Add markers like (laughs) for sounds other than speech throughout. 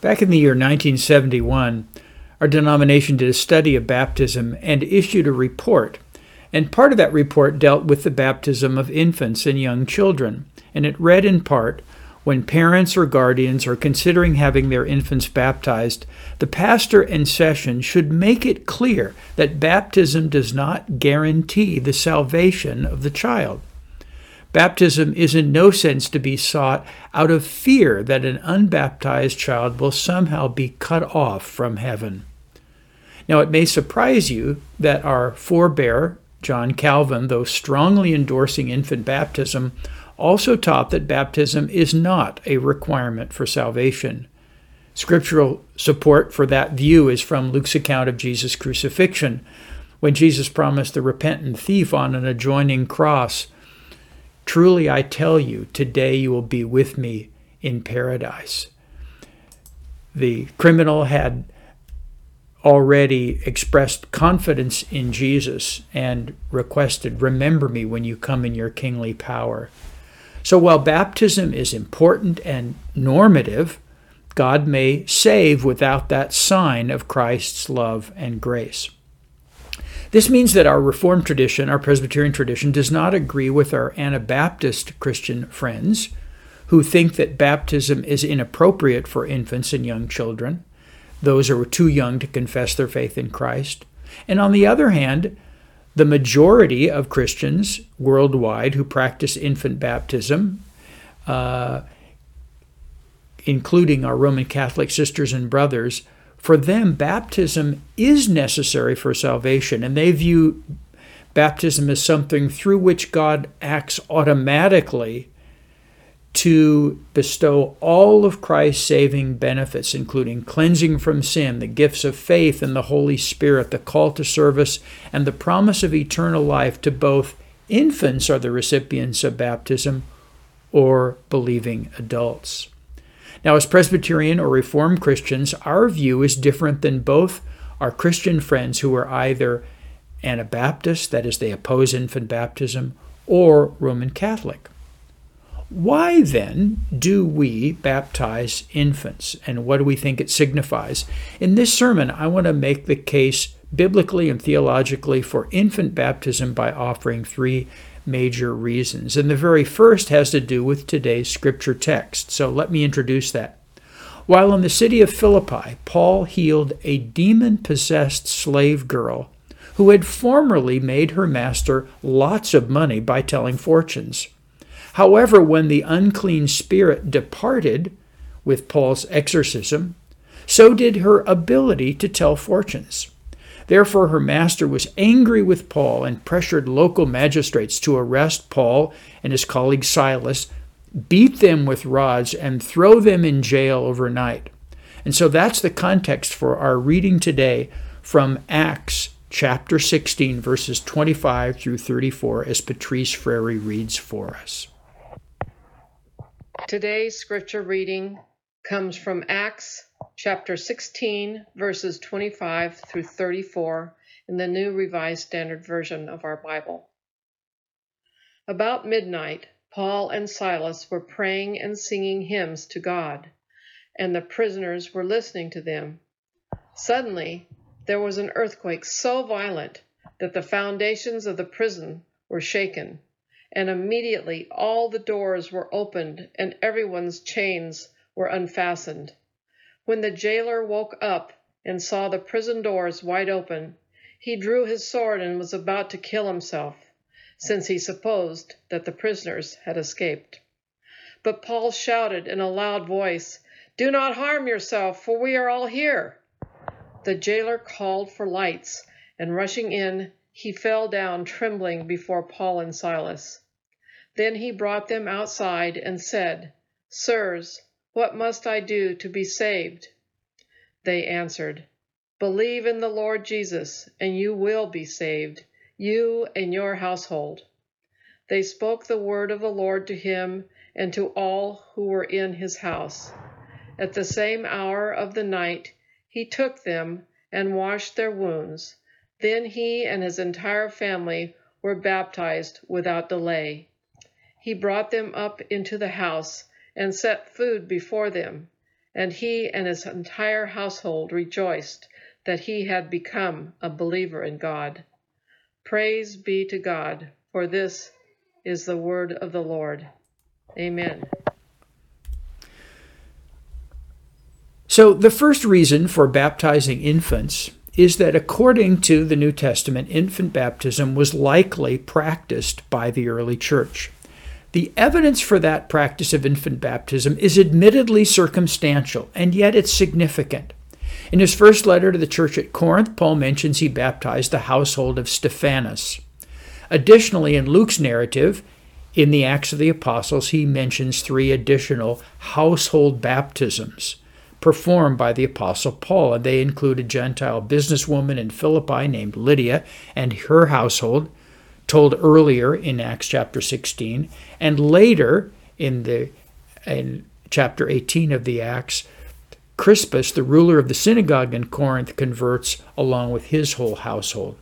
Back in the year 1971, our denomination did a study of baptism and issued a report. And part of that report dealt with the baptism of infants and young children. And it read in part when parents or guardians are considering having their infants baptized, the pastor in session should make it clear that baptism does not guarantee the salvation of the child. Baptism is in no sense to be sought out of fear that an unbaptized child will somehow be cut off from heaven. Now, it may surprise you that our forebear, John Calvin, though strongly endorsing infant baptism, also taught that baptism is not a requirement for salvation. Scriptural support for that view is from Luke's account of Jesus' crucifixion, when Jesus promised the repentant thief on an adjoining cross Truly I tell you, today you will be with me in paradise. The criminal had already expressed confidence in Jesus and requested, Remember me when you come in your kingly power. So while baptism is important and normative, God may save without that sign of Christ's love and grace. This means that our Reformed tradition, our Presbyterian tradition, does not agree with our Anabaptist Christian friends who think that baptism is inappropriate for infants and young children, those who are too young to confess their faith in Christ. And on the other hand, the majority of Christians worldwide who practice infant baptism, uh, including our Roman Catholic sisters and brothers, for them, baptism is necessary for salvation, and they view baptism as something through which God acts automatically to bestow all of Christ's saving benefits, including cleansing from sin, the gifts of faith and the Holy Spirit, the call to service, and the promise of eternal life to both infants are the recipients of baptism or believing adults. Now, as Presbyterian or Reformed Christians, our view is different than both our Christian friends who are either Anabaptist, that is, they oppose infant baptism, or Roman Catholic. Why then do we baptize infants, and what do we think it signifies? In this sermon, I want to make the case biblically and theologically for infant baptism by offering three major reasons. And the very first has to do with today's scripture text. So let me introduce that. While in the city of Philippi, Paul healed a demon possessed slave girl who had formerly made her master lots of money by telling fortunes. However, when the unclean spirit departed with Paul's exorcism, so did her ability to tell fortunes. Therefore, her master was angry with Paul and pressured local magistrates to arrest Paul and his colleague Silas, beat them with rods, and throw them in jail overnight. And so that's the context for our reading today from Acts chapter 16, verses 25 through 34, as Patrice Frary reads for us. Today's scripture reading comes from Acts chapter 16, verses 25 through 34 in the New Revised Standard Version of our Bible. About midnight, Paul and Silas were praying and singing hymns to God, and the prisoners were listening to them. Suddenly, there was an earthquake so violent that the foundations of the prison were shaken, and immediately all the doors were opened and everyone's chains were unfastened. When the jailer woke up and saw the prison doors wide open, he drew his sword and was about to kill himself, since he supposed that the prisoners had escaped. But Paul shouted in a loud voice, Do not harm yourself, for we are all here. The jailer called for lights, and rushing in, he fell down trembling before Paul and Silas. Then he brought them outside and said, Sirs, what must I do to be saved? They answered, Believe in the Lord Jesus, and you will be saved, you and your household. They spoke the word of the Lord to him and to all who were in his house. At the same hour of the night, he took them and washed their wounds. Then he and his entire family were baptized without delay. He brought them up into the house and set food before them, and he and his entire household rejoiced that he had become a believer in God. Praise be to God, for this is the word of the Lord. Amen. So, the first reason for baptizing infants is that according to the New Testament, infant baptism was likely practiced by the early church. The evidence for that practice of infant baptism is admittedly circumstantial, and yet it's significant. In his first letter to the church at Corinth, Paul mentions he baptized the household of Stephanas. Additionally, in Luke's narrative, in the Acts of the Apostles, he mentions three additional household baptisms performed by the Apostle Paul, and they include a Gentile businesswoman in Philippi named Lydia and her household, told earlier in Acts chapter 16, and later in the in chapter 18 of the Acts, Crispus, the ruler of the synagogue in Corinth, converts along with his whole household.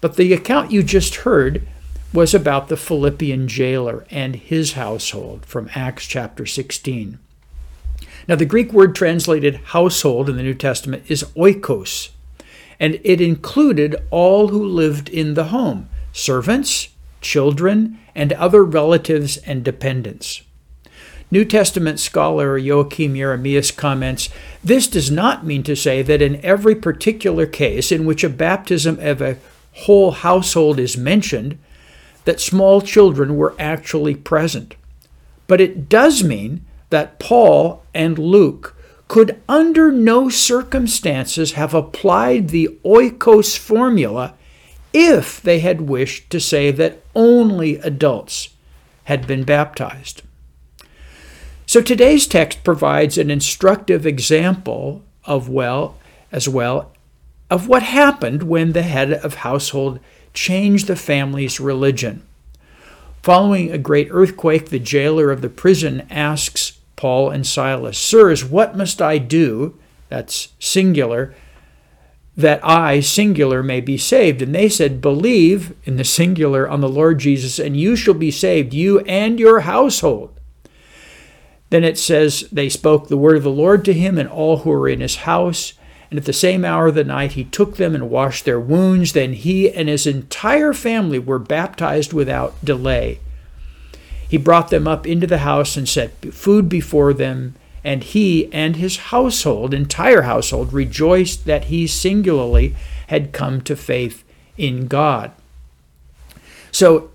But the account you just heard was about the Philippian jailer and his household from Acts chapter 16. Now, the Greek word translated household in the New Testament is oikos, and it included all who lived in the home servants, children, and other relatives and dependents. New Testament scholar Joachim Jeremias comments This does not mean to say that in every particular case in which a baptism of a whole household is mentioned, that small children were actually present. But it does mean that Paul and Luke could under no circumstances have applied the oikos formula if they had wished to say that only adults had been baptized. So today's text provides an instructive example of well as well of what happened when the head of household changed the family's religion. Following a great earthquake, the jailer of the prison asks Paul and Silas, Sirs, what must I do? That's singular. That I, singular, may be saved. And they said, Believe in the singular on the Lord Jesus, and you shall be saved, you and your household. Then it says, They spoke the word of the Lord to him and all who were in his house. And at the same hour of the night he took them and washed their wounds. Then he and his entire family were baptized without delay. He brought them up into the house and set food before them, and he and his household, entire household, rejoiced that he singularly had come to faith in God. So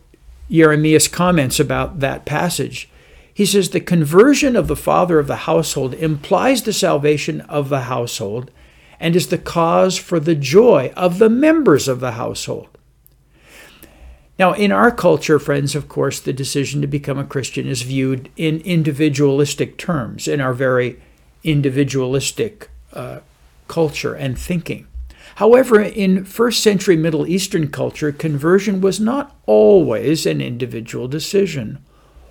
Jeremias comments about that passage. He says the conversion of the father of the household implies the salvation of the household and is the cause for the joy of the members of the household. Now, in our culture, friends, of course, the decision to become a Christian is viewed in individualistic terms, in our very individualistic uh, culture and thinking. However, in first century Middle Eastern culture, conversion was not always an individual decision.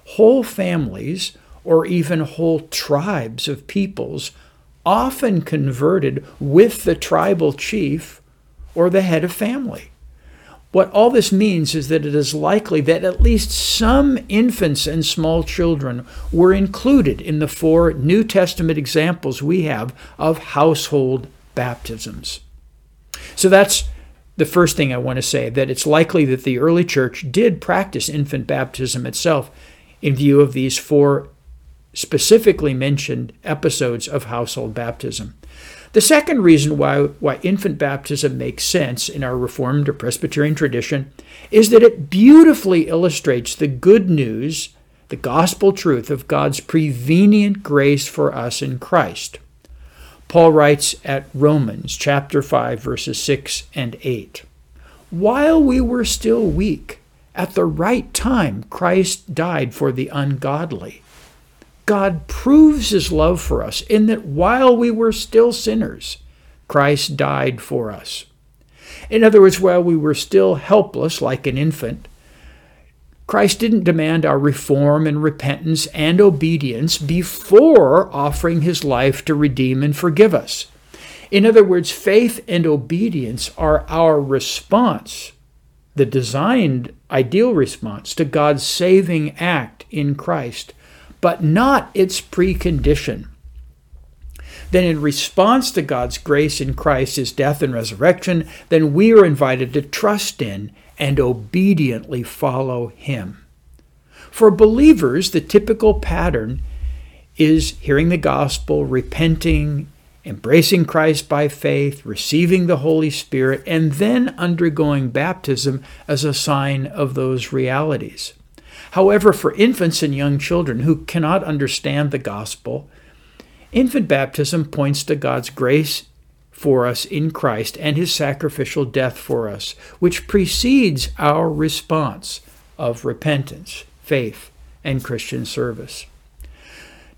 Whole families, or even whole tribes of peoples, often converted with the tribal chief or the head of family. What all this means is that it is likely that at least some infants and small children were included in the four New Testament examples we have of household baptisms. So that's the first thing I want to say that it's likely that the early church did practice infant baptism itself in view of these four specifically mentioned episodes of household baptism. The second reason why, why infant baptism makes sense in our Reformed or Presbyterian tradition is that it beautifully illustrates the good news, the gospel truth of God's prevenient grace for us in Christ. Paul writes at Romans chapter 5 verses 6 and 8. While we were still weak, at the right time Christ died for the ungodly. God proves his love for us in that while we were still sinners, Christ died for us. In other words, while we were still helpless like an infant, Christ didn't demand our reform and repentance and obedience before offering his life to redeem and forgive us. In other words, faith and obedience are our response, the designed ideal response to God's saving act in Christ but not its precondition. then in response to God's grace in Christ, his death and resurrection, then we are invited to trust in and obediently follow him. For believers, the typical pattern is hearing the gospel, repenting, embracing Christ by faith, receiving the Holy Spirit, and then undergoing baptism as a sign of those realities. However, for infants and young children who cannot understand the gospel, infant baptism points to God's grace for us in Christ and his sacrificial death for us, which precedes our response of repentance, faith, and Christian service.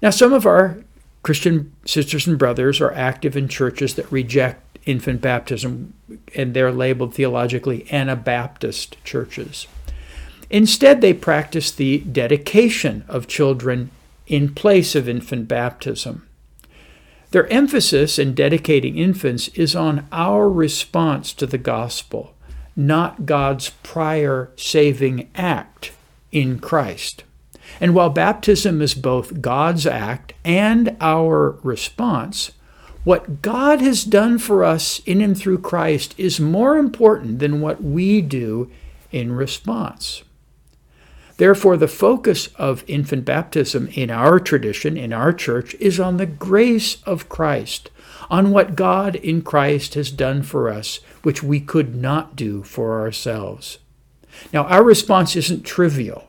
Now, some of our Christian sisters and brothers are active in churches that reject infant baptism, and they're labeled theologically Anabaptist churches. Instead, they practice the dedication of children in place of infant baptism. Their emphasis in dedicating infants is on our response to the gospel, not God's prior saving act in Christ. And while baptism is both God's act and our response, what God has done for us in and through Christ is more important than what we do in response. Therefore, the focus of infant baptism in our tradition, in our church, is on the grace of Christ, on what God in Christ has done for us, which we could not do for ourselves. Now, our response isn't trivial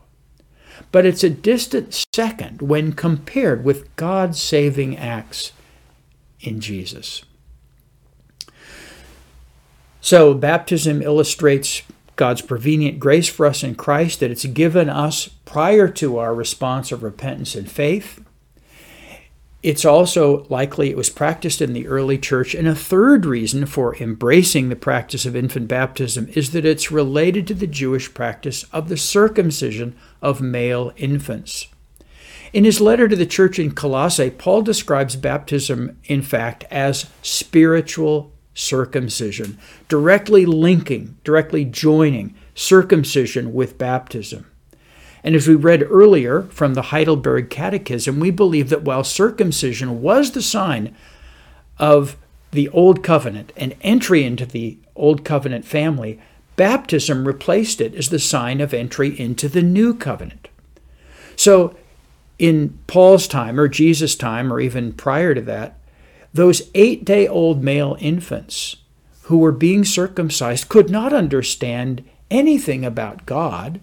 but it's a distant second when compared with God's saving acts in Jesus. So, baptism illustrates God's prevenient grace for us in Christ that it's given us prior to our response of repentance and faith. It's also likely it was practiced in the early church. And a third reason for embracing the practice of infant baptism is that it's related to the Jewish practice of the circumcision of male infants. In his letter to the church in Colossae, Paul describes baptism, in fact, as spiritual circumcision, directly linking, directly joining circumcision with baptism. And as we read earlier from the Heidelberg Catechism, we believe that while circumcision was the sign of the Old Covenant and entry into the Old Covenant family, baptism replaced it as the sign of entry into the New Covenant. So, in Paul's time, or Jesus' time, or even prior to that, those eight day old male infants who were being circumcised could not understand anything about God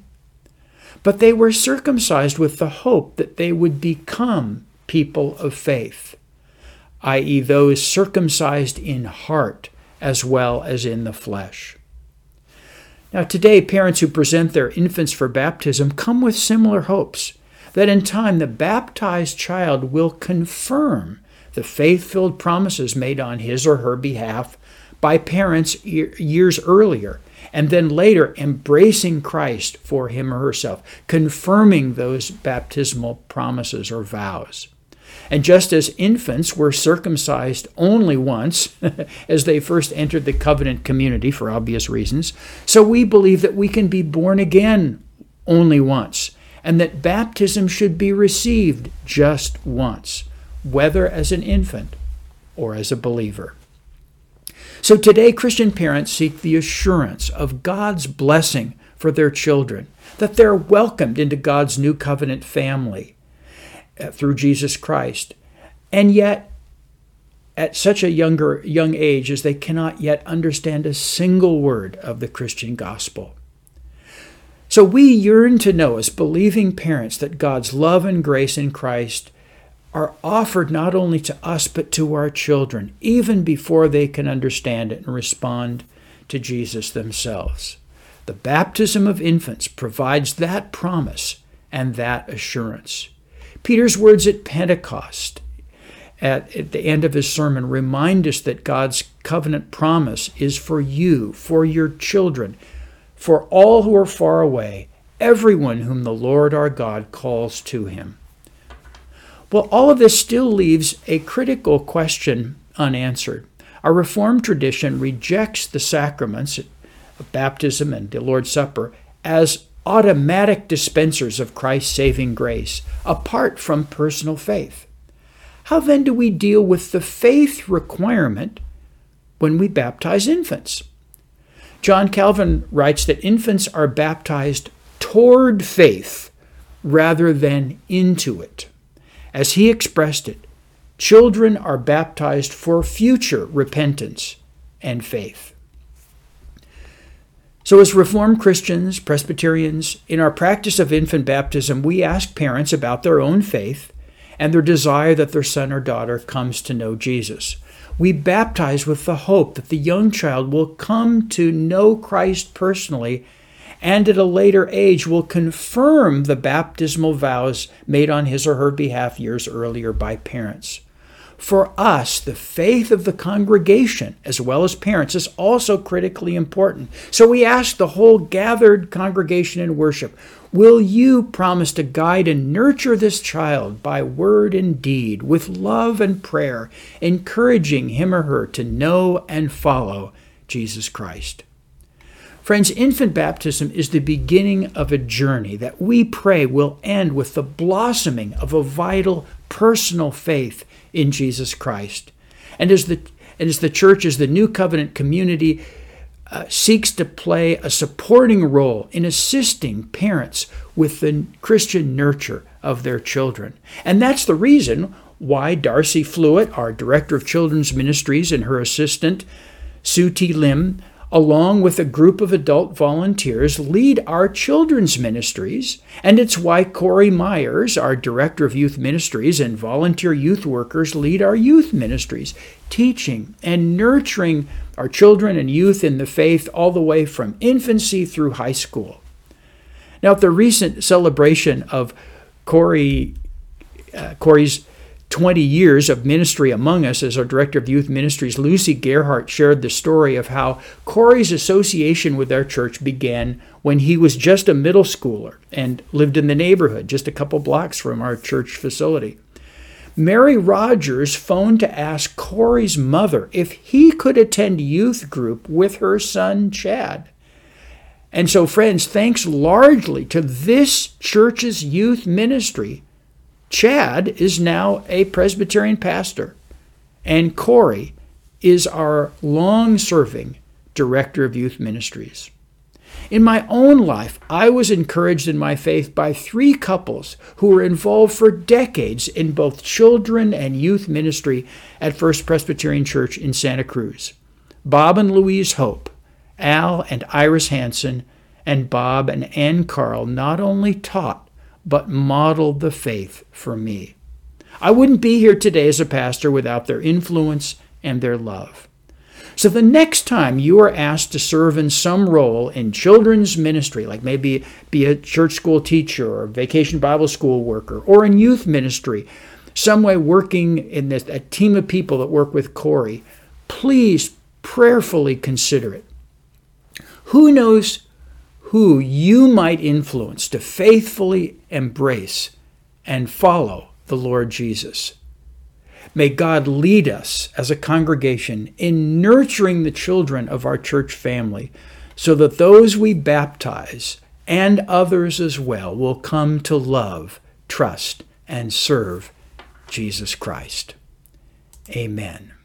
but they were circumcised with the hope that they would become people of faith, i.e., those circumcised in heart as well as in the flesh. Now, today, parents who present their infants for baptism come with similar hopes that in time the baptized child will confirm the faith filled promises made on his or her behalf by parents years earlier and then later embracing Christ for him or herself, confirming those baptismal promises or vows. And just as infants were circumcised only once, (laughs) as they first entered the covenant community for obvious reasons, so we believe that we can be born again only once, and that baptism should be received just once, whether as an infant or as a believer. So today, Christian parents seek the assurance of God's blessing for their children, that they're welcomed into God's new covenant family uh, through Jesus Christ. And yet, at such a younger young age as they cannot yet understand a single word of the Christian gospel. So we yearn to know as believing parents that God's love and grace in Christ are offered not only to us but to our children, even before they can understand it and respond to Jesus themselves. The baptism of infants provides that promise and that assurance. Peter's words at Pentecost, at, at, the end of his sermon, remind us that God's covenant promise is for you, for your children, for all who are far away, everyone whom the Lord our God calls to him. Well, all of this still leaves a critical question unanswered. Our Reformed tradition rejects the sacraments of baptism and the Lord's Supper as automatic dispensers of Christ's saving grace, apart from personal faith. How then do we deal with the faith requirement when we baptize infants? John Calvin writes that infants are baptized toward faith rather than into it. As he expressed it, children are baptized for future repentance and faith. So, as Reformed Christians, Presbyterians, in our practice of infant baptism, we ask parents about their own faith and their desire that their son or daughter comes to know Jesus. We baptize with the hope that the young child will come to know Christ personally and at a later age will confirm the baptismal vows made on his or her behalf years earlier by parents. For us, the faith of the congregation, as well as parents, is also critically important. So we ask the whole gathered congregation in worship Will you promise to guide and nurture this child by word and deed, with love and prayer, encouraging him or her to know and follow Jesus Christ? Friends, infant baptism is the beginning of a journey that we pray will end with the blossoming of a vital personal faith in Jesus Christ. And as the, and as the church, as the new covenant community, uh, seeks to play a supporting role in assisting parents with the Christian nurture of their children. And that's the reason why Darcy Flewitt, our Director of Children's Ministries, and her assistant, Sue T. Lim, along with a group of adult volunteers, lead our children's ministries, and it's why Corey Myers, our Director of Youth Ministries, and volunteer youth workers lead our youth ministries, teaching and nurturing our children and youth in the faith all the way from infancy through high school. Now, at the recent celebration of Corey, uh, Corey's 20 years of ministry among us as our director of youth ministries, Lucy Gerhart shared the story of how Corey's association with our church began when he was just a middle schooler and lived in the neighborhood, just a couple blocks from our church facility. Mary Rogers phoned to ask Corey's mother if he could attend youth group with her son Chad. And so, friends, thanks largely to this church's youth ministry, Chad is now a Presbyterian pastor, and Corey is our long serving director of youth ministries. In my own life, I was encouraged in my faith by three couples who were involved for decades in both children and youth ministry at First Presbyterian Church in Santa Cruz Bob and Louise Hope, Al and Iris Hanson, and Bob and Ann Carl not only taught but modeled the faith for me. I wouldn't be here today as a pastor without their influence and their love. So the next time you are asked to serve in some role in children's ministry, like maybe be a church school teacher or vacation Bible school worker, or in youth ministry, some way working in this, a team of people that work with Corey, please prayerfully consider it. Who knows who you might influence to faithfully embrace and follow the Lord Jesus. May God lead us as a congregation in nurturing the children of our church family so that those we baptize and others as well will come to love, trust, and serve Jesus Christ. Amen.